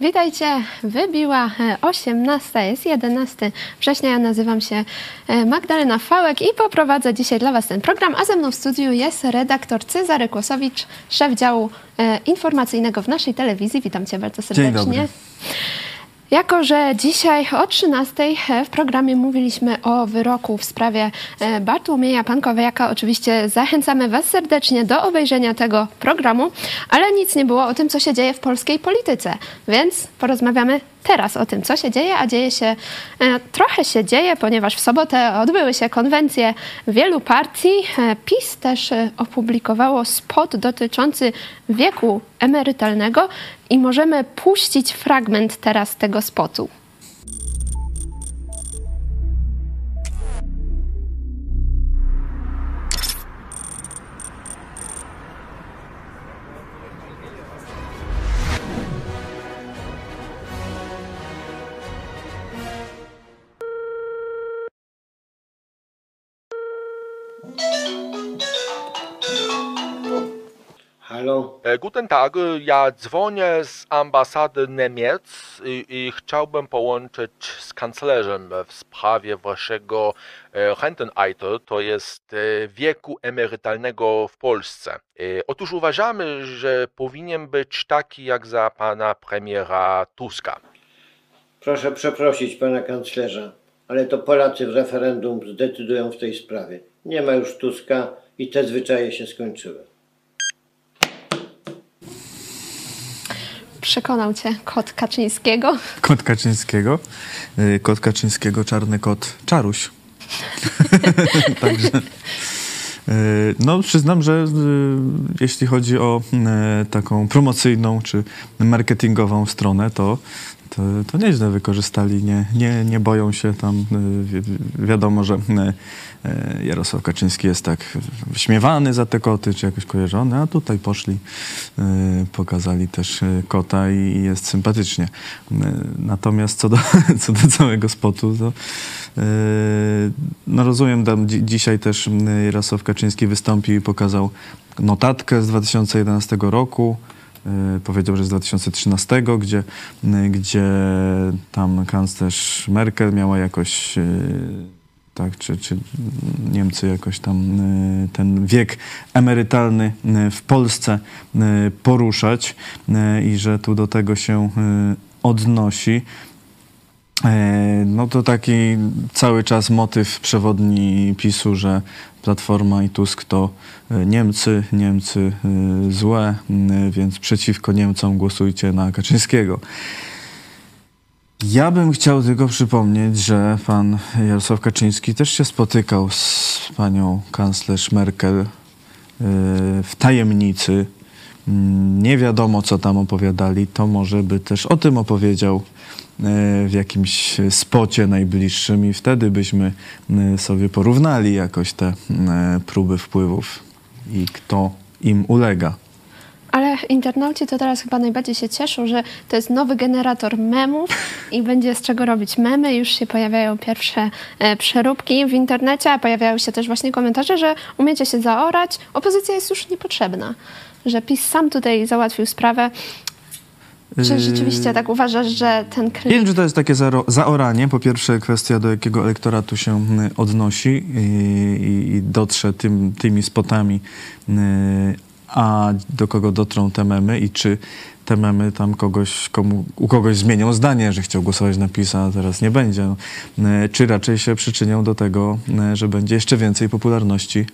Witajcie, wybiła 18, jest 11 września. Ja nazywam się e, Magdalena Fałek i poprowadzę dzisiaj dla Was ten program. A ze mną w studiu jest redaktor Cezary Kłosowicz, szef działu e, informacyjnego w naszej telewizji. Witam Cię bardzo serdecznie. Dzień dobry. Jako, że dzisiaj o 13 w programie mówiliśmy o wyroku w sprawie e, Bartłomieja Pankowiaka, oczywiście zachęcamy Was serdecznie do obejrzenia tego programu, ale nic nie było o tym, co się dzieje w polskiej polityce, więc porozmawiamy teraz o tym, co się dzieje, a dzieje się, e, trochę się dzieje, ponieważ w sobotę odbyły się konwencje wielu partii. E, PiS też e, opublikowało spot dotyczący wieku emerytalnego i możemy puścić fragment teraz tego spotu. Halo? E, Guten Tag, ja dzwonię z ambasady Niemiec i, i chciałbym połączyć z kanclerzem w sprawie waszego e, Rentenalter, to jest e, wieku emerytalnego w Polsce. Otóż uważamy, że powinien być taki jak za pana premiera Tuska. Proszę przeprosić pana kanclerza, ale to Polacy w referendum zdecydują w tej sprawie. Nie ma już Tuska i te zwyczaje się skończyły. Przekonał cię kot Kaczyńskiego. Kot Kaczyńskiego. Y, Kot Kaczyńskiego, czarny kot Czaruś. Także. y, No, przyznam, że y, jeśli chodzi o taką promocyjną czy marketingową stronę, to, to, to nieźle wykorzystali. Nie, nie, nie boją się tam. wi- Wiadomo, że y, Jarosław Kaczyński jest tak wyśmiewany za te koty, czy jakoś kojarzony, a tutaj poszli, pokazali też kota i jest sympatycznie. Natomiast co do, co do całego spotu, to no rozumiem, tam dzi- dzisiaj też Jarosław Kaczyński wystąpił i pokazał notatkę z 2011 roku. Y, Powiedział, że z 2013, gdzie, y, gdzie tam kanclerz Merkel miała jakoś y, tak, czy, czy Niemcy jakoś tam ten wiek emerytalny w Polsce poruszać i że tu do tego się odnosi. E, No to taki cały czas motyw przewodni PiSu, że Platforma i Tusk to e, Niemcy, Niemcy e, złe, więc przeciwko Niemcom głosujcie na Kaczyńskiego. Ja bym chciał tylko przypomnieć, że pan Jarosław Kaczyński też się spotykał z panią kanclerz Merkel w tajemnicy. Nie wiadomo, co tam opowiadali, to może by też o tym opowiedział w jakimś spocie najbliższym i wtedy byśmy e, sobie porównali jakoś te e, próby wpływów i kto im ulega. Ale internauci to teraz chyba najbardziej się cieszą, że to jest nowy generator memów i będzie z czego robić memy. Już się pojawiają pierwsze e, przeróbki w internecie, a pojawiają się też właśnie komentarze, że umiecie się zaorać. Opozycja jest już niepotrzebna. Że PiS sam tutaj załatwił sprawę. Czy Yy, rzeczywiście tak uważasz, że ten Nie kryzys... wiem, czy to jest takie zaoranie. Po pierwsze, kwestia, do jakiego elektoratu się odnosi i, i, dotrze tym, tymi spotami, y, a do kogo dotrą te memy i czy te memy tam kogoś, komu, u kogoś zmienią zdanie, że chciał głosować na PiS, a teraz nie będzie. No, y, czy raczej się przyczynią do tego, że będzie jeszcze więcej popularności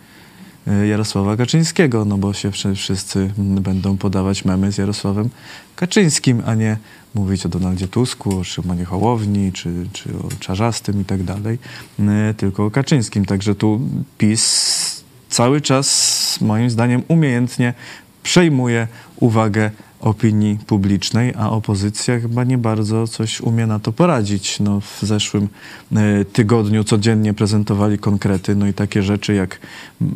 Jarosława Kaczyńskiego, no bo się wszy- wszyscy będą podawać memy z Jarosławem Kaczyńskim, a nie mówić o Donaldzie Tusku, o Szymonie Hołowni, czy, czy o Czarzastym i tak dalej, y, tylko o Kaczyńskim. Także tu PiS cały czas, moim zdaniem, umiejętnie przejmuje uwagę opinii publicznej, a opozycja chyba nie bardzo coś umie na to poradzić. No, w zeszłym e, tygodniu codziennie prezentowali konkrety, no i takie rzeczy jak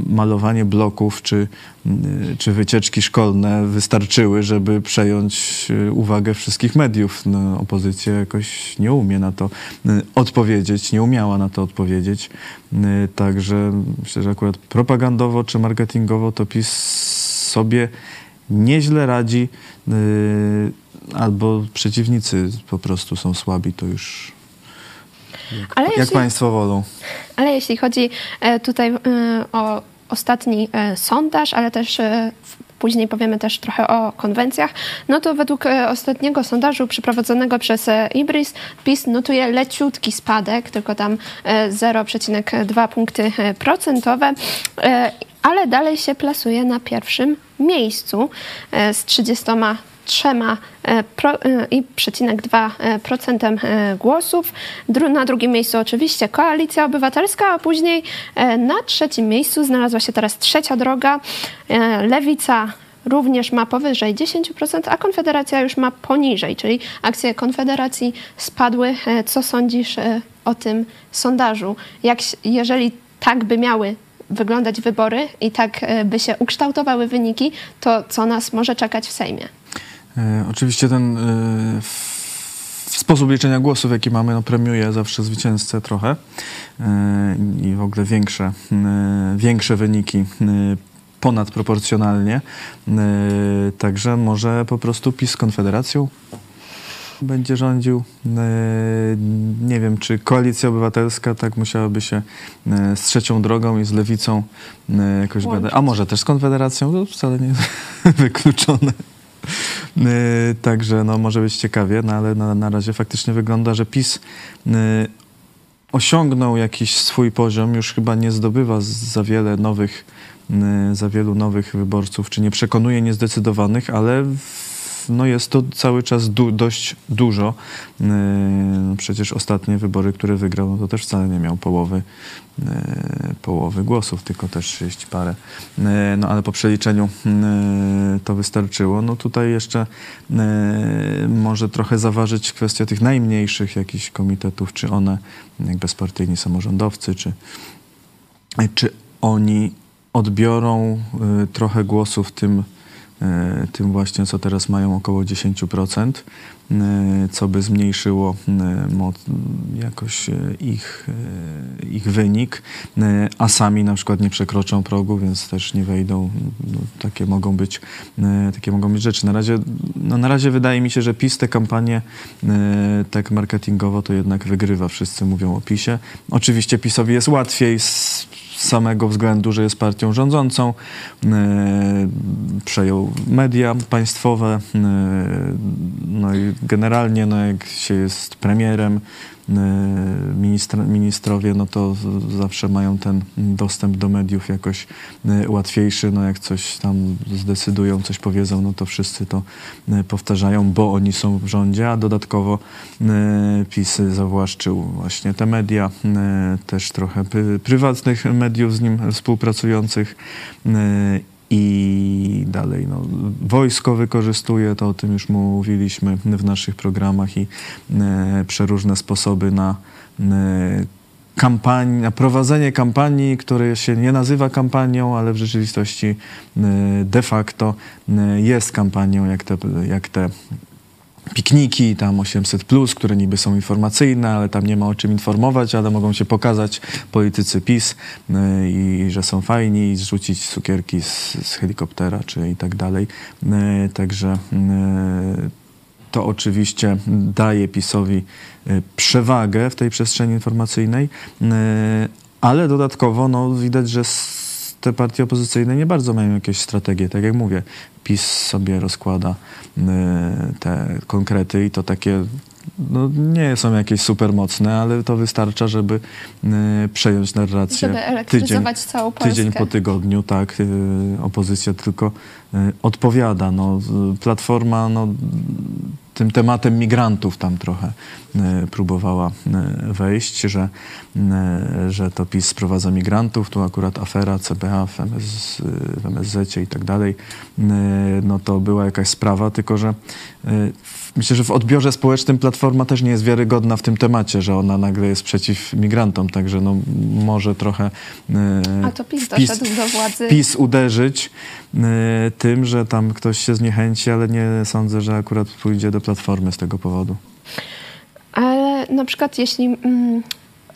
malowanie bloków czy, m, czy wycieczki szkolne wystarczyły, żeby przejąć e, uwagę wszystkich mediów. No, opozycja jakoś nie umie na to e, odpowiedzieć, nie umiała na to odpowiedzieć. E, Także myślę, że akurat propagandowo czy marketingowo to PiS sobie nieźle radzi. Yy, albo przeciwnicy po prostu są słabi, to już Ale jak jeśli, państwo wolą. ale jeśli chodzi e, tutaj e, o ostatni e, sondaż, ale też e, później powiemy też trochę o konwencjach, no to według e, ostatniego sondażu przeprowadzonego przez e, Ibris PiS notuje leciutki spadek, tylko tam e, 0,2 punkty procentowe, ale dalej się plasuje na pierwszym miejscu e, z 33 e, e, i przecinek 2 e, procentem e, głosów. Dru, na drugim miejscu oczywiście Koalicja Obywatelska, a później na trzecim miejscu znalazła się teraz trzecia droga. Lewica również ma powyżej 10%, a Konfederacja już ma poniżej, czyli akcje Konfederacji spadły. Co sądzisz o tym sondażu? Jak, jeżeli tak by miały wyglądać wybory i tak e, by się ukształtowały wyniki, to co nas może czekać w Sejmie? E, oczywiście ten e, sposób liczenia głosów, jaki mamy, no, premiuje zawsze zwycięzcę trochę i w ogóle większe, większe wyniki ponadproporcjonalnie. Także może po prostu PiS z Konfederacją będzie rządził. E, Nie wiem, czy Koalicja Obywatelska tak musiałaby się e, z trzecią drogą i z lewicą e, jakoś gadać. A może też z Konfederacją? To wcale nie wykluczone. E, Także no, może być ciekawie, no, ale na, na razie faktycznie wygląda, że PiS osiągnął jakiś swój poziom, już chyba nie zdobywa za wiele nowych, za wielu nowych wyborców, czy nie przekonuje niezdecydowanych, ale w- no jest to cały czas du, dość dużo. No Przecież ostatnie wybory, które wygrał, no to też wcale nie miał połowy, e, połowy głosów, tylko też 30 parę. E, No ale po przeliczeniu e, to wystarczyło. No tutaj jeszcze e, może trochę zaważyć kwestia tych najmniejszych jakichś komitetów, czy one, jak bezpartyjni samorządowcy, czy, czy oni odbiorą trochę głosów tym, tym właśnie, co teraz mają około 10%, y, co by zmniejszyło moc, jakoś ich, ich wynik, a sami na przykład nie przekroczą progu, więc też nie wejdą. No, takie, mogą być, takie mogą być rzeczy. Na razie, no, na razie wydaje mi się, że PiS te kampanie tak marketingowo to jednak wygrywa. Wszyscy mówią o PiSie. Oczywiście PiSowi jest łatwiej z samego względu, że jest partią rządzącą, e, przejął media państwowe, e, no i generalnie no jak się jest premierem, e, ministr, ministrowie, no to zawsze mają ten dostęp do mediów jakoś e, łatwiejszy, no jak coś tam zdecydują, coś powiedzą, no to wszyscy to e, powtarzają, bo oni są w rządzie, a dodatkowo PiS zawłaszczył właśnie te media, też trochę pry- prywatnych mediów z nim współpracujących i dalej no, wojsko wykorzystuje, to o tym już mówiliśmy w naszych programach i e, przeróżne sposoby na e, kampanii, na prowadzenie kampanii, które się nie nazywa kampanią, ale w rzeczywistości e, de facto e, jest kampanią, jak te, jak te pikniki, tam 800, plus, które niby są informacyjne, ale tam nie ma o czym informować, ale mogą się pokazać politycy PiS y, i że są fajni i zrzucić cukierki z, z helikoptera czy i tak dalej. Y, Także y, to oczywiście daje PiSowi przewagę w tej przestrzeni informacyjnej, ale dodatkowo no, widać, że te partie opozycyjne nie bardzo mają jakieś strategie. Tak jak mówię, PiS sobie rozkłada y, te konkrety i to takie no, nie są jakieś super mocne, ale to wystarcza, żeby y, przejąć narrację Żeby elektryzować całą Polskę. tydzień po tygodniu, tak, y, opozycja tylko y, odpowiada. No, Platforma no, tym tematem migrantów tam trochę próbowała y, wejść, że, y, że to PiS sprowadza migrantów, tu akurat afera CBA w, MS, w MSZ i tak dalej, no to była jakaś sprawa, tylko że myślę, że w odbiorze społecznym Platforma też nie jest wiarygodna w tym temacie, że ona nagle jest przeciw migrantom, także no, może trochę A to PiS PiS, do władzy. PiS uderzyć tym, że tam ktoś się zniechęci, ale nie sądzę, że akurat pójdzie do Platformy z tego powodu. Na przykład jeśli mm,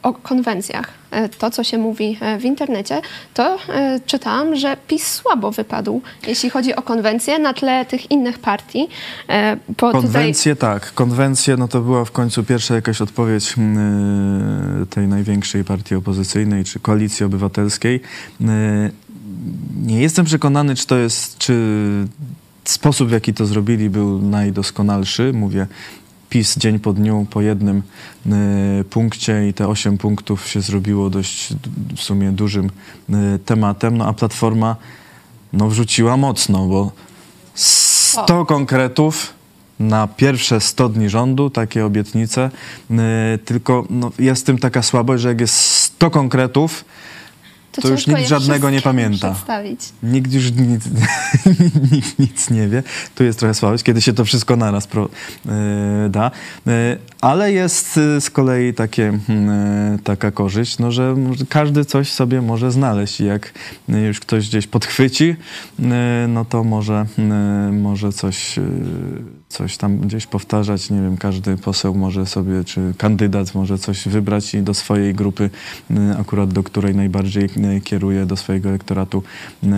o konwencjach, e, to co się mówi e, w internecie, to e, czytałam, że PiS słabo wypadł, jeśli chodzi o konwencje na tle tych innych partii. Konwencje tak, konwencje no to była w końcu pierwsza jakaś odpowiedź mm, tej największej partii opozycyjnej, czy koalicji obywatelskiej. Nie jestem przekonany, czy to jest, czy sposób, w jaki to zrobili, był najdoskonalszy. Mówię, PiS dzień po dniu, po jednym y, punkcie i te osiem punktów się zrobiło dość w sumie dużym y, tematem, no a Platforma no, wrzuciła mocno, bo 100 konkretów na pierwsze 100 dni rządu, takie obietnice, y, tylko no, jest w tym taka słabość, że jak jest 100 konkretów, to już ciężko nikt żadnego nie pamięta. Nikt już nic, nikt nic nie wie. Tu jest trochę słabość, kiedy się to wszystko naraz pro, y, da. Y, ale jest y, z kolei takie, y, taka korzyść, no, że każdy coś sobie może znaleźć. I jak już ktoś gdzieś podchwyci, no to może, y, może coś, coś tam gdzieś powtarzać. Nie wiem, każdy poseł może sobie, czy kandydat może coś wybrać i do swojej grupy, y, akurat do której najbardziej y, kieruje, do swojego elektoratu y,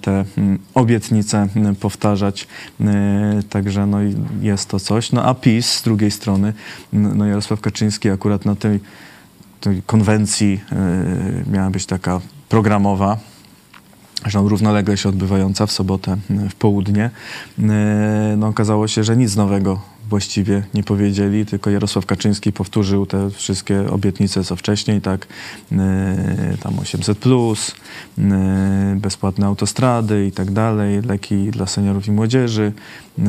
te mm, obietnice powtarzać. Także no jest to coś. No a PiS z drugiej strony, no Jarosław Kaczyński akurat na tej, tej konwencji miała być taka programowa, zresztą równolegle się odbywająca w sobotę w południe. Y, No, okazało się, że nic nowego właściwie nie powiedzieli, tylko Jarosław Kaczyński powtórzył te wszystkie obietnice, co wcześniej, tak, y, tam 800+, plus, y, bezpłatne autostrady i tak dalej, leki dla seniorów i młodzieży, y,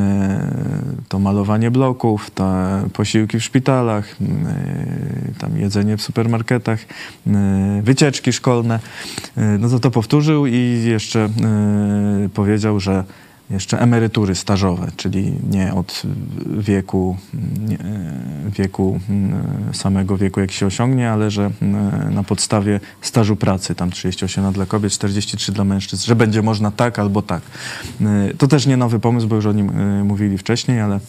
to malowanie bloków, te posiłki w szpitalach, tam jedzenie w supermarketach, wycieczki szkolne. No to to powtórzył i jeszcze powiedział, że jeszcze emerytury stażowe, czyli nie od wieku, nie, wieku y, samego wieku, jak się osiągnie, ale że y, na podstawie stażu pracy, tam 38 lat dla kobiet, 43 dla mężczyzn, że będzie można tak albo tak. Y, To też nie nowy pomysł, bo już o nim y, mówili wcześniej, ale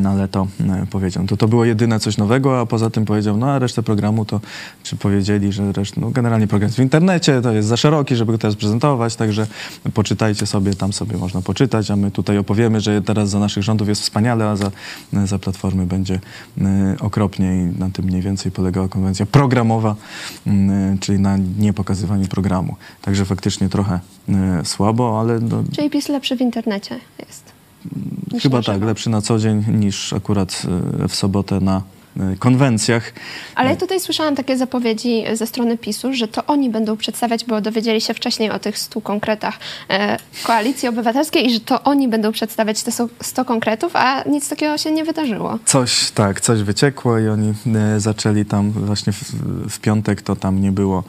No ale to e, powiedział. To, to było jedyne coś nowego, a poza tym powiedział, no a resztę programu to, czy powiedzieli, że reszt, no generalnie program w internecie, to jest za szeroki, żeby go teraz prezentować, także poczytajcie sobie, tam sobie można poczytać, a my tutaj opowiemy, że teraz za naszych rządów jest wspaniale, a za, za Platformy będzie e, okropnie i na tym mniej więcej polegała konwencja programowa, e, czyli na niepokazywaniu programu. Także faktycznie trochę e, słabo, ale no, Czyli PiS lepszy w internecie jest. Niż Chyba tak, żywo. lepszy na co dzień niż akurat e, w sobotę na e, konwencjach. Ale tutaj słyszałam takie zapowiedzi ze strony PiSu, że to oni będą przedstawiać, bo dowiedzieli się wcześniej o tych 100 konkretach e, Koalicji Obywatelskiej i że to oni będą przedstawiać te 100 100 konkretów, a nic takiego się nie wydarzyło. Coś, tak, coś wyciekło i oni e, zaczęli tam właśnie w, w piątek, to tam nie było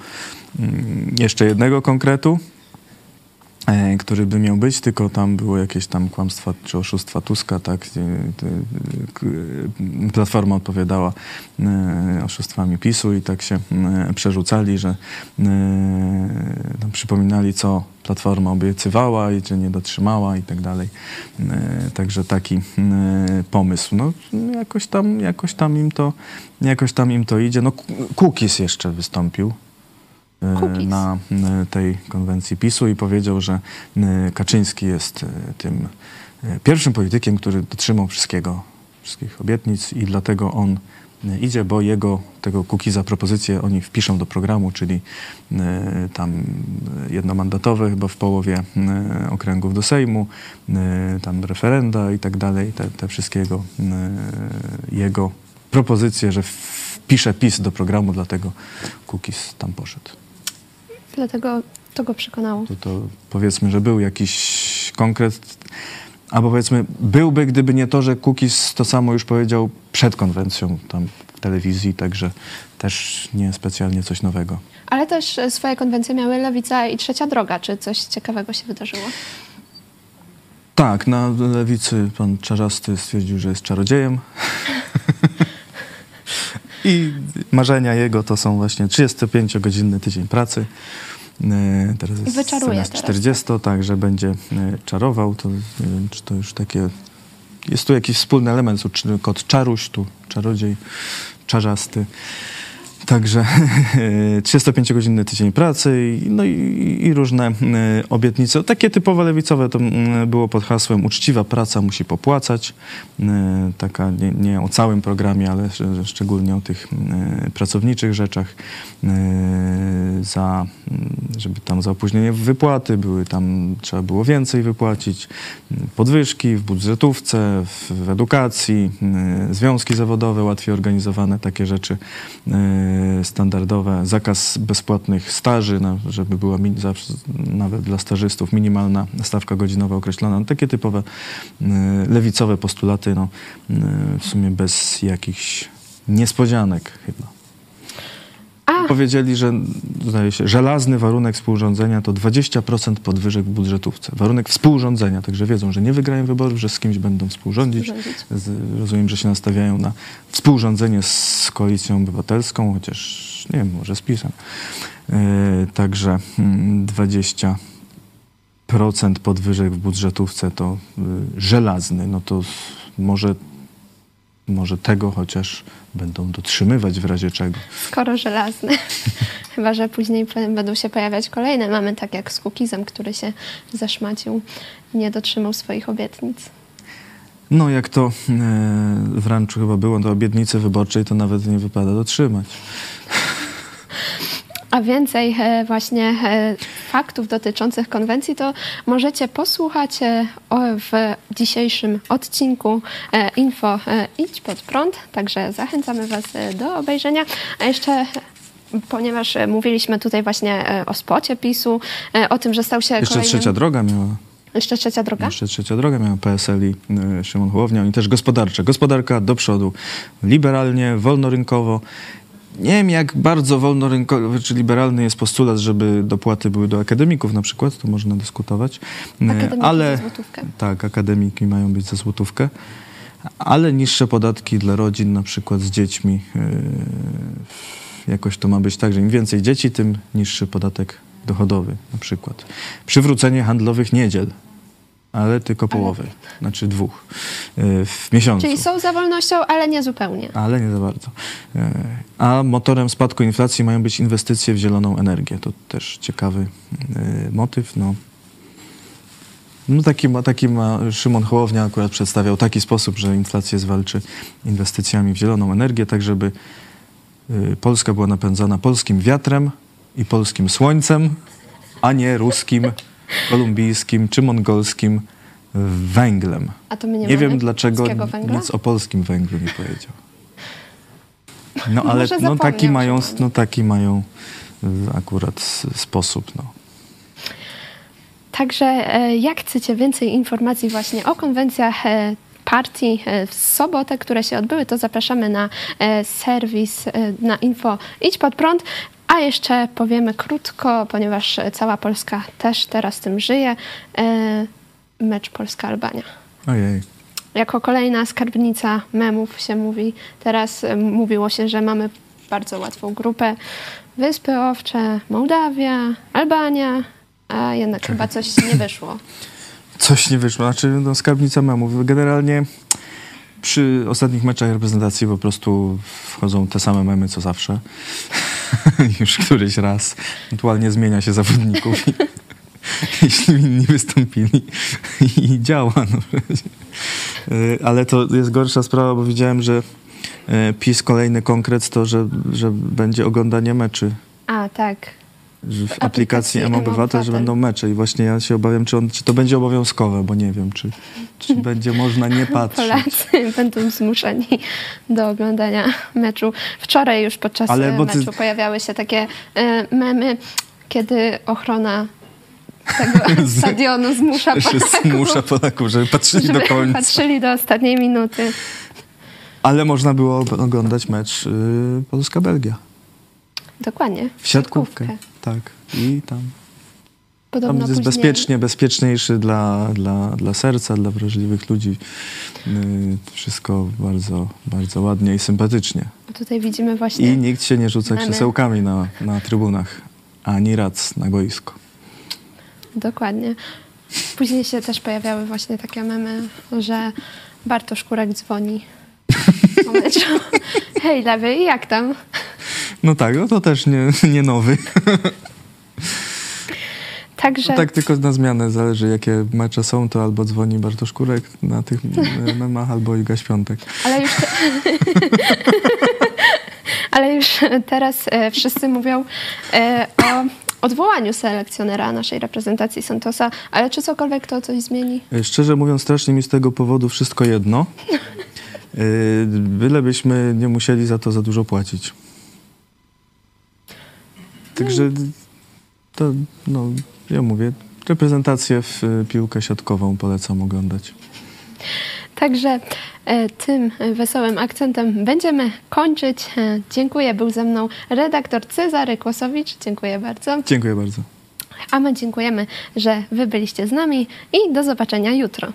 mm, jeszcze jednego konkretu, e, który by miał być, tylko tam było jakieś tam kłamstwa czy oszustwa Tuska, tak, e, e, Platforma odpowiadała e, oszustwami PiSu i tak się e, przerzucali, że e, przypominali, co Platforma obiecywała i czy nie dotrzymała i tak dalej. E, Także taki e, pomysł. No, jakoś, tam, jakoś, tam im to, jakoś tam im to idzie. No, Kukis jeszcze wystąpił e, Na e, tej konwencji PiSu i powiedział, że e, Kaczyński jest e, tym pierwszym politykiem, który dotrzymał wszystkiego, wszystkich obietnic i dlatego on idzie, bo jego, tego Kukiza propozycje oni wpiszą do programu, czyli tam jednomandatowe chyba w połowie okręgów do Sejmu, tam referenda i tak dalej, te, te wszystkie jego, jego propozycje, że wpisze PiS do programu, dlatego Kukiz tam poszedł. Dlatego to go przekonało. To, to powiedzmy, że był jakiś konkret, albo powiedzmy, byłby, gdyby nie to, że Kukiz to samo już powiedział przed konwencją tam w telewizji, także też nie specjalnie coś nowego. Ale też e, swoje konwencje miały Lewica i Trzecia Droga. Czy coś ciekawego się wydarzyło? Tak, na lewicy pan Czarzasty stwierdził, że jest czarodziejem. I marzenia jego to są właśnie 35-godzinny tydzień pracy. E, Teraz jest wyczaruje teraz, 40, tak, że będzie e, czarował. To nie wiem, czy to już takie... Jest tu jakiś wspólny element, kot czaruś, tu czarodziej czarzasty. Także 35-godzinny tydzień pracy no i, i różne e, obietnice. Takie typowo lewicowe to mm, było pod hasłem uczciwa praca musi popłacać. E, Taka nie, nie o całym programie, ale sz- szczególnie o tych e, pracowniczych rzeczach. Za, mm, żeby tam za opóźnienie wypłaty były tam, trzeba było więcej wypłacić. Podwyżki w budżetówce, w, edukacji, związki zawodowe łatwiej organizowane, takie rzeczy standardowe, zakaz bezpłatnych staży, żeby była zawsze, nawet dla stażystów minimalna stawka godzinowa określona. No, takie typowe e, lewicowe postulaty, no, e, w sumie bez jakichś niespodzianek chyba. A, Powiedzieli, że zdaje się, żelazny warunek współrządzenia to 20% podwyżek w budżetówce. Warunek współrządzenia, także wiedzą, że nie wygrają wyborów, że z kimś będą współrządzić. Z, rozumiem, że się nastawiają na współrządzenie z koalicją obywatelską, chociaż nie wiem, może z PiSem. Yy, także mm, 20% podwyżek w budżetówce to yy, żelazny, no to może, może tego chociaż będą dotrzymywać w razie czego. skoro żelazny. Chyba, że później będą się pojawiać kolejne. Mamy tak jak z Kukizem, który się zaszmacił i nie dotrzymał swoich obietnic. No, jak to e, w ranczu chyba było, do obietnicy wyborczej to nawet nie wypada dotrzymać. A więcej e, właśnie e, faktów dotyczących konwencji to możecie posłuchać e, w dzisiejszym odcinku Info Idź Pod Prąd, także zachęcamy Was do obejrzenia. A jeszcze ponieważ mówiliśmy tutaj właśnie o spocie PiSu, o tym, że stał się Jeszcze kolejnym... trzecia droga miała. Jeszcze trzecia droga? Jeszcze trzecia droga miała PSL i Szymon Hołownia. Oni też gospodarcze. Gospodarka do przodu. Liberalnie, wolnorynkowo. Nie wiem, jak bardzo wolnorynkowy czy liberalny jest postulat, żeby dopłaty były do akademików na przykład, to można dyskutować. E, Akademiki ale za złotówkę. Tak, akademiki mają być za złotówkę. Ale niższe podatki dla rodzin, na przykład z dziećmi. e, jakoś to ma być tak, że im więcej dzieci, tym niższy podatek dochodowy na przykład. Przywrócenie handlowych niedziel, ale tylko połowy, znaczy dwóch e, w miesiącu. Czyli są za wolnością, ale nie zupełnie. Ale nie za bardzo. E, A motorem spadku inflacji mają być inwestycje w zieloną energię. To też ciekawy e, motyw. No, no taki, ma, taki ma Szymon Hołownia akurat przedstawiał taki sposób, że inflację zwalczy inwestycjami w zieloną energię, tak żeby Polska była napędzana polskim wiatrem i polskim słońcem, a nie ruskim, kolumbijskim czy mongolskim węglem. A to my nie, Nie, wiem dlaczego nic o polskim węglu nie powiedział. No ale Może no, taki mają, no, taki mają akurat sposób. No. Także e, jak chcecie więcej informacji właśnie o konwencjach e, partii e, w sobotę, które się odbyły, to zapraszamy na serwis, na info Idź Pod Prąd. A jeszcze powiemy krótko, ponieważ cała Polska też teraz tym żyje, e, mecz Polska-Albania. Ojej. Jako kolejna skarbnica memów się mówi. Teraz mówiło się, że mamy bardzo łatwą grupę. Wyspy Owcze, Mołdawia, Albania, a jednak chyba coś nie wyszło. Coś nie wyszło. Znaczy, no, skarbnica memów. Generalnie przy ostatnich meczach reprezentacji po prostu wchodzą te same memy, co zawsze. Już któryś raz. Ewentualnie zmienia się zawodników. Jeśli inni wystąpili i działa. No. Y, Ale to jest gorsza sprawa, bo widziałem, że y, PiS kolejny konkret to, że, że będzie oglądanie meczy. A, tak. W aplikacji M-Obywatel, że będą mecze i właśnie ja się obawiam, czy, on, czy to będzie obowiązkowe, bo nie wiem, czy, czy będzie można nie patrzeć. Polacy będą zmuszeni do oglądania meczu. Wczoraj już podczas Ale Ale bo ty- meczu pojawiały się takie e, memy, kiedy ochrona tego stadionu zmusza Polaków, zmusza Polaków, żeby patrzyli żeby do końca. patrzyli do ostatniej minuty. Ale można było oglądać mecz y, Polska-Belgia. Dokładnie. W siatkówkę. Tak. I tam. Podobno Tam jest później- bezpiecznie, bezpieczniejszy dla, dla, dla serca, dla wrażliwych ludzi. Y, wszystko bardzo, bardzo ładnie i sympatycznie. Tutaj widzimy właśnie I nikt się nie rzuca Memy. krzesełkami na, na trybunach, ani rac na boisko. Dokładnie. Później się też pojawiały właśnie takie memy, że Bartosz Kurek dzwoni. Hej, lewy, jak tam? No tak, no to też nie, nie nowy. Także No tak tylko na zmianę, zależy jakie mecze są, to albo dzwoni Bartosz Kurek na tych memach, albo Iga Świątek. Ale już, ale już teraz e, wszyscy mówią e, o odwołaniu selekcjonera naszej reprezentacji Santosa, ale czy cokolwiek to coś zmieni? E, Szczerze mówiąc, strasznie mi z tego powodu wszystko jedno. Bylebyśmy nie musieli za to za dużo płacić. Także to, no, ja mówię, reprezentację w e, piłkę siatkową polecam oglądać. Także e, tym wesołym akcentem będziemy kończyć. E, Dziękuję, był ze mną redaktor Cezary Kłosowicz. Dziękuję bardzo. Dziękuję bardzo. A my dziękujemy, że wy byliście z nami i do zobaczenia jutro.